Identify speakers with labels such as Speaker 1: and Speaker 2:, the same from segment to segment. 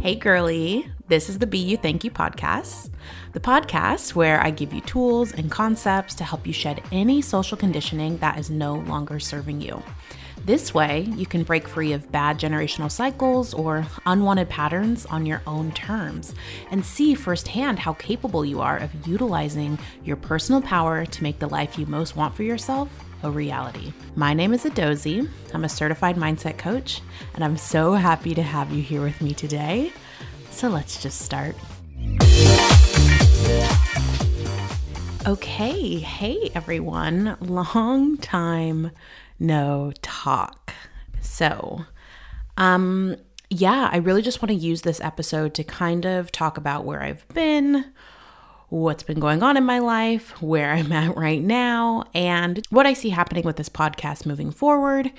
Speaker 1: Hey, girly. This is the Be You Thank You podcast, the podcast where I give you tools and concepts to help you shed any social conditioning that is no longer serving you. This way, you can break free of bad generational cycles or unwanted patterns on your own terms and see firsthand how capable you are of utilizing your personal power to make the life you most want for yourself a reality. My name is Adozi. I'm a certified mindset coach, and I'm so happy to have you here with me today. So let's just start. Okay, hey everyone. Long time no talk. So, um yeah, I really just want to use this episode to kind of talk about where I've been, what's been going on in my life, where I'm at right now, and what I see happening with this podcast moving forward,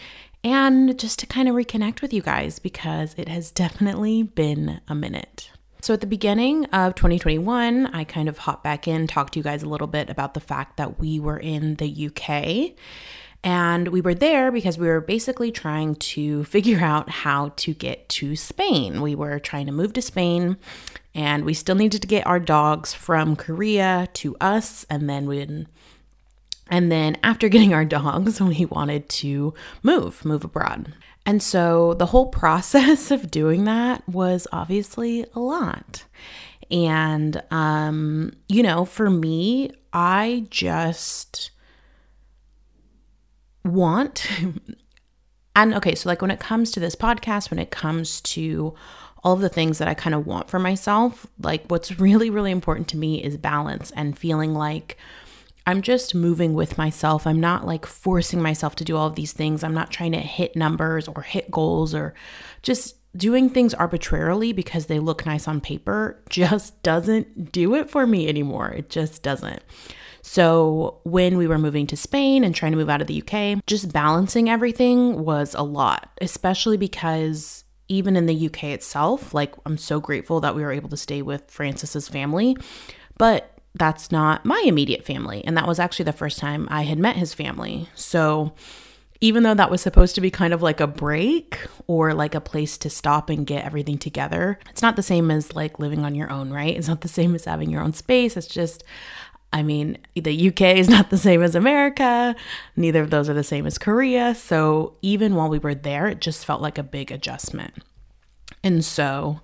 Speaker 1: and just to kind of reconnect with you guys because it has definitely been a minute. So, at the beginning of 2021, I kind of hopped back in, talked to you guys a little bit about the fact that we were in the UK. And we were there because we were basically trying to figure out how to get to Spain. We were trying to move to Spain and we still needed to get our dogs from Korea to us and then we and then after getting our dogs, we wanted to move, move abroad. And so the whole process of doing that was obviously a lot. And um, you know, for me, I just want and okay, so like when it comes to this podcast, when it comes to all of the things that I kind of want for myself, like what's really, really important to me is balance and feeling like I'm just moving with myself. I'm not like forcing myself to do all of these things. I'm not trying to hit numbers or hit goals or just doing things arbitrarily because they look nice on paper just doesn't do it for me anymore. It just doesn't. So, when we were moving to Spain and trying to move out of the UK, just balancing everything was a lot, especially because even in the UK itself, like I'm so grateful that we were able to stay with Francis's family, but that's not my immediate family. And that was actually the first time I had met his family. So, even though that was supposed to be kind of like a break or like a place to stop and get everything together, it's not the same as like living on your own, right? It's not the same as having your own space. It's just I mean, the UK is not the same as America. Neither of those are the same as Korea. So even while we were there, it just felt like a big adjustment. And so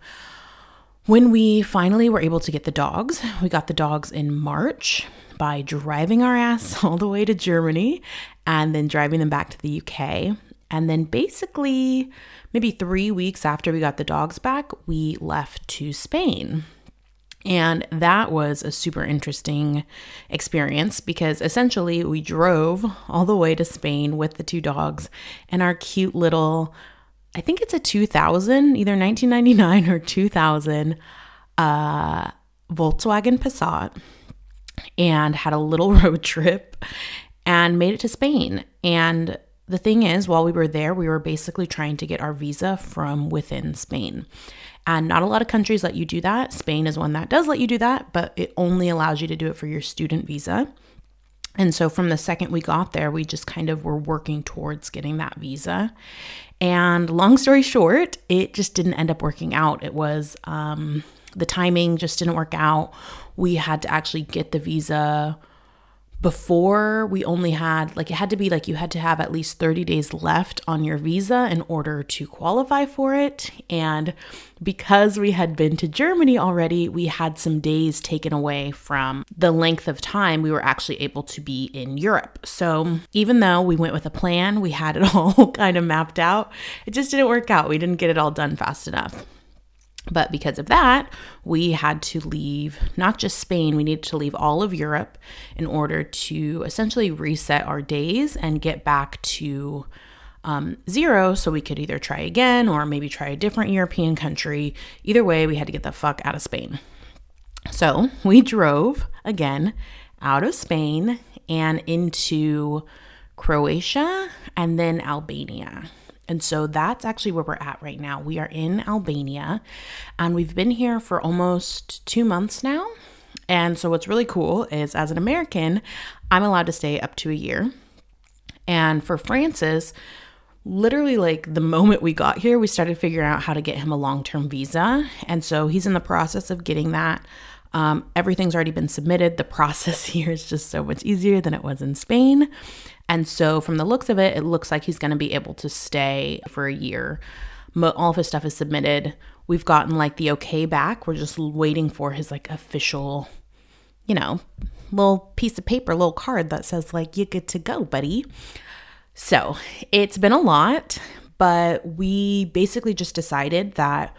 Speaker 1: when we finally were able to get the dogs, we got the dogs in March by driving our ass all the way to Germany and then driving them back to the UK. And then basically, maybe three weeks after we got the dogs back, we left to Spain. And that was a super interesting experience because essentially we drove all the way to Spain with the two dogs and our cute little, I think it's a 2000, either 1999 or 2000 uh, Volkswagen Passat, and had a little road trip and made it to Spain. And the thing is, while we were there, we were basically trying to get our visa from within Spain. And not a lot of countries let you do that. Spain is one that does let you do that, but it only allows you to do it for your student visa. And so from the second we got there, we just kind of were working towards getting that visa. And long story short, it just didn't end up working out. It was um, the timing just didn't work out. We had to actually get the visa before we only had like it had to be like you had to have at least 30 days left on your visa in order to qualify for it. And because we had been to Germany already we had some days taken away from the length of time we were actually able to be in Europe. So even though we went with a plan we had it all kind of mapped out it just didn't work out. We didn't get it all done fast enough but because of that, we had to leave not just Spain, we needed to leave all of Europe in order to essentially reset our days and get back to um, zero so we could either try again or maybe try a different European country. Either way, we had to get the fuck out of Spain. So we drove again out of Spain and into Croatia and then Albania. And so that's actually where we're at right now. We are in Albania and we've been here for almost two months now. And so what's really cool is as an American, I'm allowed to stay up to a year. And for Francis, literally like the moment we got here, we started figuring out how to get him a long term visa. And so he's in the process of getting that. Um, everything's already been submitted. The process here is just so much easier than it was in Spain. And so, from the looks of it, it looks like he's going to be able to stay for a year. All of his stuff is submitted. We've gotten like the okay back. We're just waiting for his like official, you know, little piece of paper, little card that says like, you're good to go, buddy. So it's been a lot, but we basically just decided that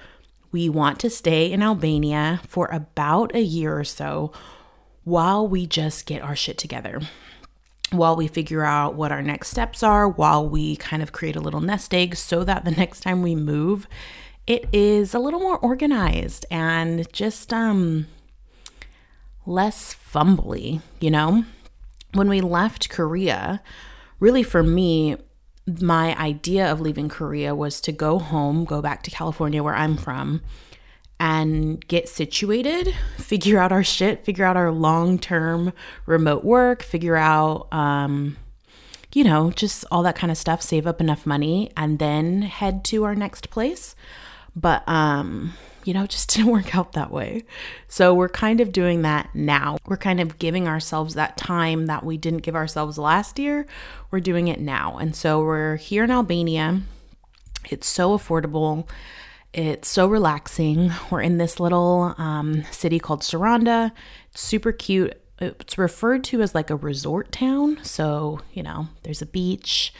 Speaker 1: we want to stay in Albania for about a year or so while we just get our shit together. While we figure out what our next steps are, while we kind of create a little nest egg so that the next time we move, it is a little more organized and just um less fumbly, you know? When we left Korea, really for me, my idea of leaving Korea was to go home, go back to California where I'm from, and get situated, figure out our shit, figure out our long term remote work, figure out, um, you know, just all that kind of stuff, save up enough money, and then head to our next place. But, um, you know, just didn't work out that way. So we're kind of doing that now. We're kind of giving ourselves that time that we didn't give ourselves last year. We're doing it now. And so we're here in Albania. It's so affordable. It's so relaxing. We're in this little um, city called Saranda. It's super cute. It's referred to as like a resort town. So, you know, there's a beach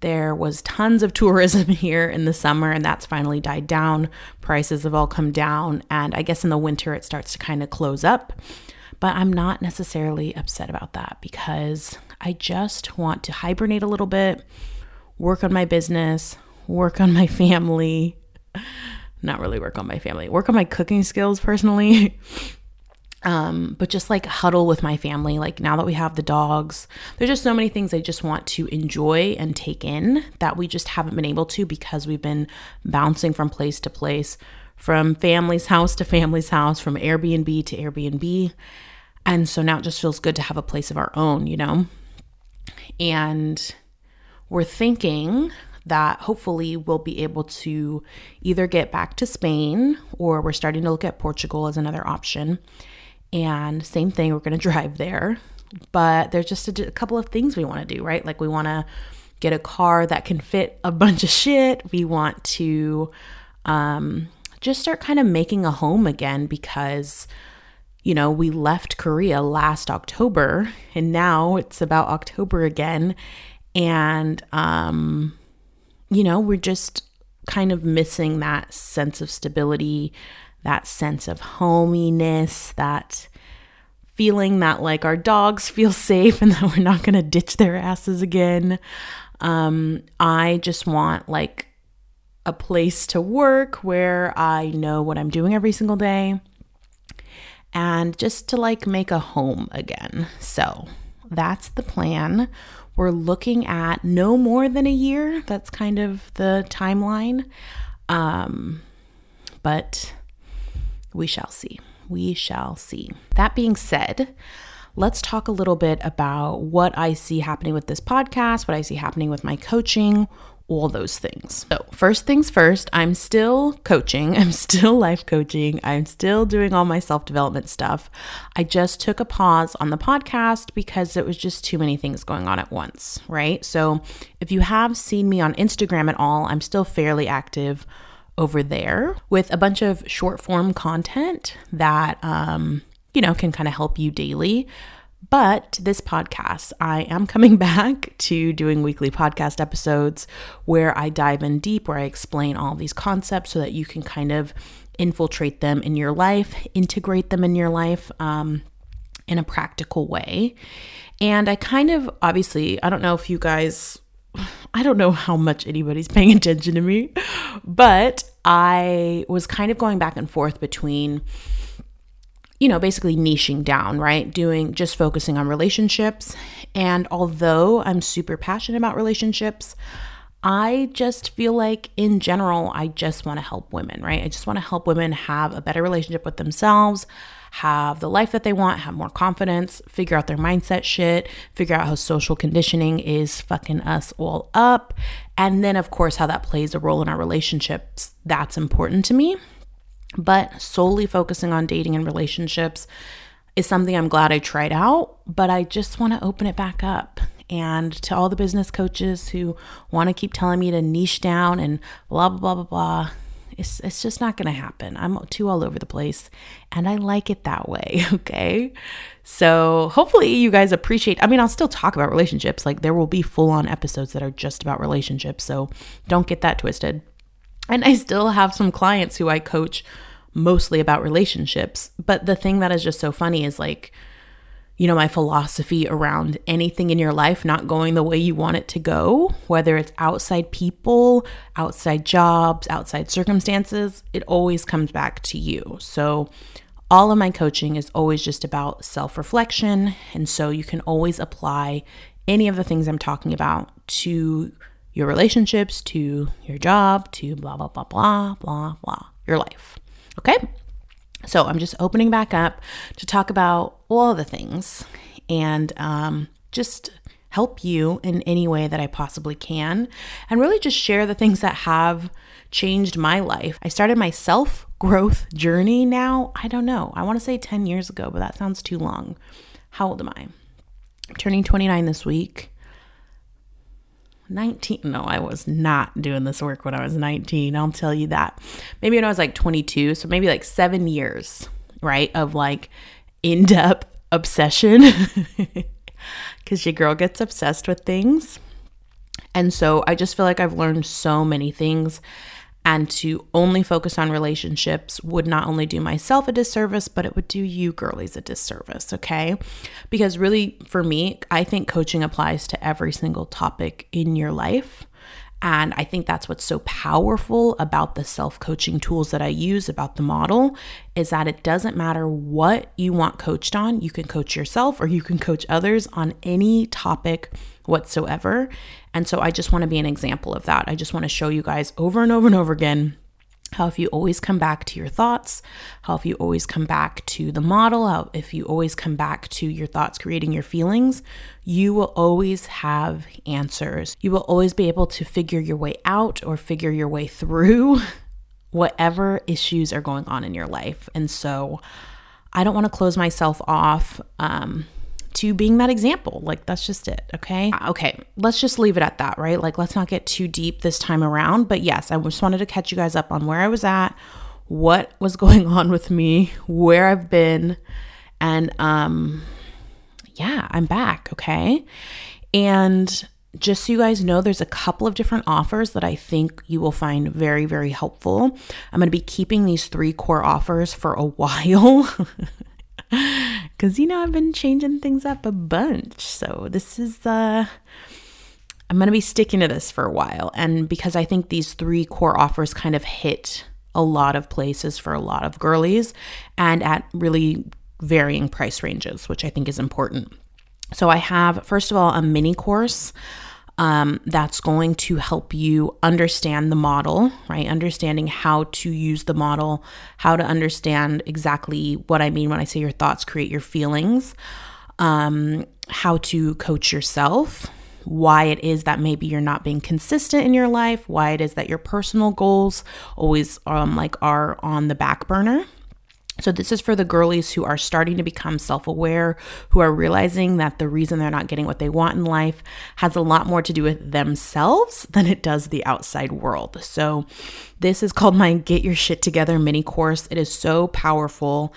Speaker 1: there was tons of tourism here in the summer, and that's finally died down. Prices have all come down, and I guess in the winter it starts to kind of close up. But I'm not necessarily upset about that because I just want to hibernate a little bit, work on my business, work on my family. Not really work on my family, work on my cooking skills personally. um but just like huddle with my family like now that we have the dogs there's just so many things i just want to enjoy and take in that we just haven't been able to because we've been bouncing from place to place from family's house to family's house from airbnb to airbnb and so now it just feels good to have a place of our own you know and we're thinking that hopefully we'll be able to either get back to Spain or we're starting to look at Portugal as another option and same thing, we're going to drive there. But there's just a, a couple of things we want to do, right? Like we want to get a car that can fit a bunch of shit. We want to um, just start kind of making a home again because, you know, we left Korea last October and now it's about October again. And, um, you know, we're just kind of missing that sense of stability, that sense of hominess, that feeling that like our dogs feel safe and that we're not going to ditch their asses again. Um, I just want like a place to work where I know what I'm doing every single day and just to like make a home again. So that's the plan. We're looking at no more than a year. That's kind of the timeline. Um, but we shall see. We shall see. That being said, let's talk a little bit about what I see happening with this podcast, what I see happening with my coaching, all those things. So, first things first, I'm still coaching. I'm still life coaching. I'm still doing all my self development stuff. I just took a pause on the podcast because it was just too many things going on at once, right? So, if you have seen me on Instagram at all, I'm still fairly active over there with a bunch of short form content that, um, you know, can kind of help you daily. But this podcast, I am coming back to doing weekly podcast episodes where I dive in deep, where I explain all these concepts so that you can kind of infiltrate them in your life, integrate them in your life um, in a practical way. And I kind of obviously, I don't know if you guys I don't know how much anybody's paying attention to me, but I was kind of going back and forth between, you know, basically niching down, right? Doing just focusing on relationships. And although I'm super passionate about relationships, I just feel like in general, I just want to help women, right? I just want to help women have a better relationship with themselves, have the life that they want, have more confidence, figure out their mindset shit, figure out how social conditioning is fucking us all up. And then, of course, how that plays a role in our relationships. That's important to me. But solely focusing on dating and relationships is something I'm glad I tried out, but I just want to open it back up. And to all the business coaches who want to keep telling me to niche down and blah, blah, blah, blah, blah, it's, it's just not going to happen. I'm too all over the place and I like it that way. Okay. So hopefully you guys appreciate. I mean, I'll still talk about relationships. Like there will be full on episodes that are just about relationships. So don't get that twisted. And I still have some clients who I coach mostly about relationships. But the thing that is just so funny is like, you know, my philosophy around anything in your life not going the way you want it to go, whether it's outside people, outside jobs, outside circumstances, it always comes back to you. So, all of my coaching is always just about self reflection. And so, you can always apply any of the things I'm talking about to your relationships, to your job, to blah, blah, blah, blah, blah, blah, your life. Okay? So I'm just opening back up to talk about all the things and um, just help you in any way that I possibly can and really just share the things that have changed my life. I started my self growth journey now. I don't know. I want to say 10 years ago, but that sounds too long. How old am I? I'm turning 29 this week. 19 no i was not doing this work when i was 19 i'll tell you that. Maybe when i was like 22 so maybe like seven years right of like in-depth obsession. Because your girl gets obsessed with things. And so i just feel like i've learned so many things and to only focus on relationships would not only do myself a disservice, but it would do you girlies a disservice, okay? Because really, for me, I think coaching applies to every single topic in your life. And I think that's what's so powerful about the self coaching tools that I use, about the model, is that it doesn't matter what you want coached on. You can coach yourself or you can coach others on any topic whatsoever. And so I just want to be an example of that. I just want to show you guys over and over and over again how if you always come back to your thoughts, how if you always come back to the model, how if you always come back to your thoughts creating your feelings, you will always have answers. You will always be able to figure your way out or figure your way through whatever issues are going on in your life. And so I don't want to close myself off. Um, to being that example. Like, that's just it. Okay. Uh, okay. Let's just leave it at that, right? Like, let's not get too deep this time around. But yes, I just wanted to catch you guys up on where I was at, what was going on with me, where I've been. And, um, yeah, I'm back. Okay. And, just so you guys know, there's a couple of different offers that I think you will find very, very helpful. I'm going to be keeping these three core offers for a while. Because, you know, I've been changing things up a bunch. So this is, uh, I'm going to be sticking to this for a while. And because I think these three core offers kind of hit a lot of places for a lot of girlies and at really varying price ranges, which I think is important. So I have, first of all, a mini course um, that's going to help you understand the model, right? Understanding how to use the model, how to understand exactly what I mean when I say your thoughts create your feelings, um, how to coach yourself, why it is that maybe you're not being consistent in your life, why it is that your personal goals always um, like are on the back burner so, this is for the girlies who are starting to become self aware, who are realizing that the reason they're not getting what they want in life has a lot more to do with themselves than it does the outside world. So, this is called my Get Your Shit Together mini course. It is so powerful.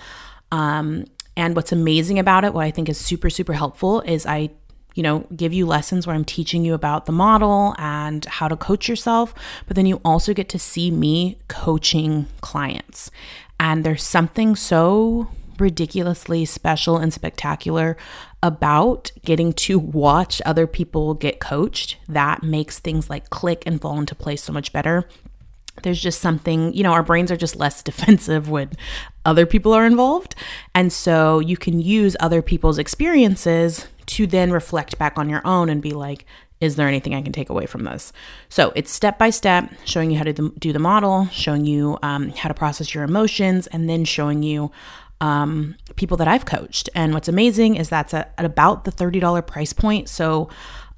Speaker 1: Um, and what's amazing about it, what I think is super, super helpful, is I you know, give you lessons where I'm teaching you about the model and how to coach yourself, but then you also get to see me coaching clients. And there's something so ridiculously special and spectacular about getting to watch other people get coached that makes things like click and fall into place so much better. There's just something, you know, our brains are just less defensive when other people are involved. And so you can use other people's experiences to then reflect back on your own and be like, is there anything I can take away from this? So it's step by step, showing you how to do the model, showing you um, how to process your emotions, and then showing you um, people that I've coached. And what's amazing is that's at, at about the $30 price point. So,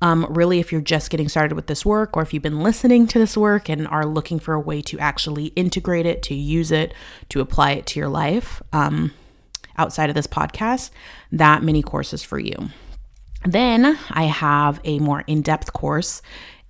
Speaker 1: um, really, if you're just getting started with this work, or if you've been listening to this work and are looking for a way to actually integrate it, to use it, to apply it to your life um, outside of this podcast, that mini course is for you. Then I have a more in depth course,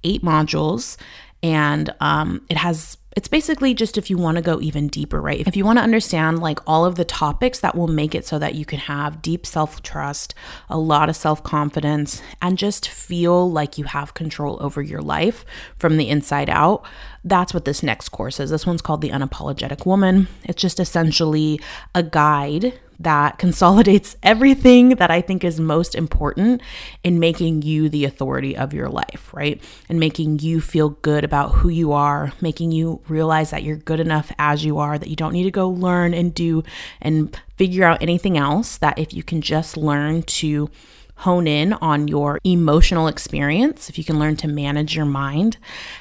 Speaker 1: eight modules, and um, it has it's basically just if you want to go even deeper, right? If you want to understand like all of the topics that will make it so that you can have deep self trust, a lot of self confidence, and just feel like you have control over your life from the inside out, that's what this next course is. This one's called The Unapologetic Woman. It's just essentially a guide that consolidates everything that I think is most important in making you the authority of your life, right? And making you feel good about who you are, making you realize that you're good enough as you are, that you don't need to go learn and do and figure out anything else, that if you can just learn to hone in on your emotional experience, if you can learn to manage your mind,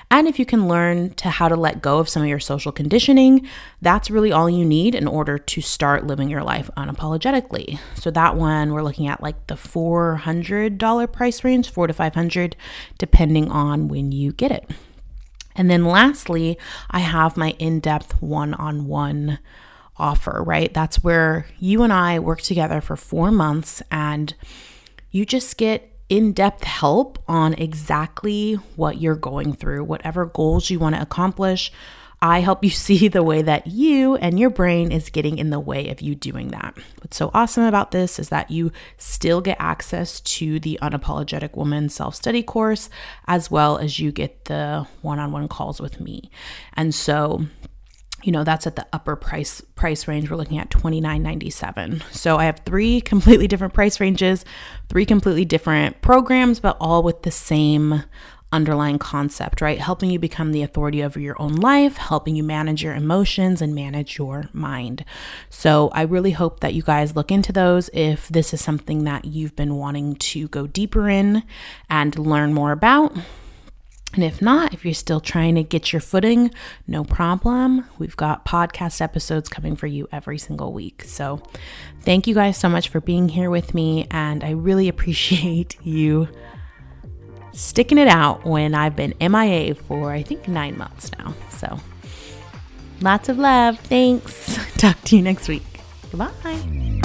Speaker 1: and if you can learn to how to let go of some of your social conditioning, that's really all you need in order to start living your life unapologetically. So that one we're looking at like the $400 price range, 4 to 500 depending on when you get it. And then lastly, I have my in-depth one-on-one offer, right? That's where you and I work together for 4 months and you just get in depth help on exactly what you're going through, whatever goals you want to accomplish. I help you see the way that you and your brain is getting in the way of you doing that. What's so awesome about this is that you still get access to the Unapologetic Woman self study course, as well as you get the one on one calls with me. And so you know that's at the upper price price range. We're looking at 29.97 so i have three completely different price ranges three completely different programs but all with the same underlying concept right? Helping you become the authority over your own life helping you manage your emotions and manage your mind. So i really hope that you guys look into those if this is something that you've been wanting to go deeper in and learn more about and if not, if you're still trying to get your footing, no problem. We've got podcast episodes coming for you every single week. So thank you guys so much for being here with me. And I really appreciate you sticking it out when I've been MIA for, I think, nine months now. So lots of love. Thanks. Talk to you next week. Goodbye.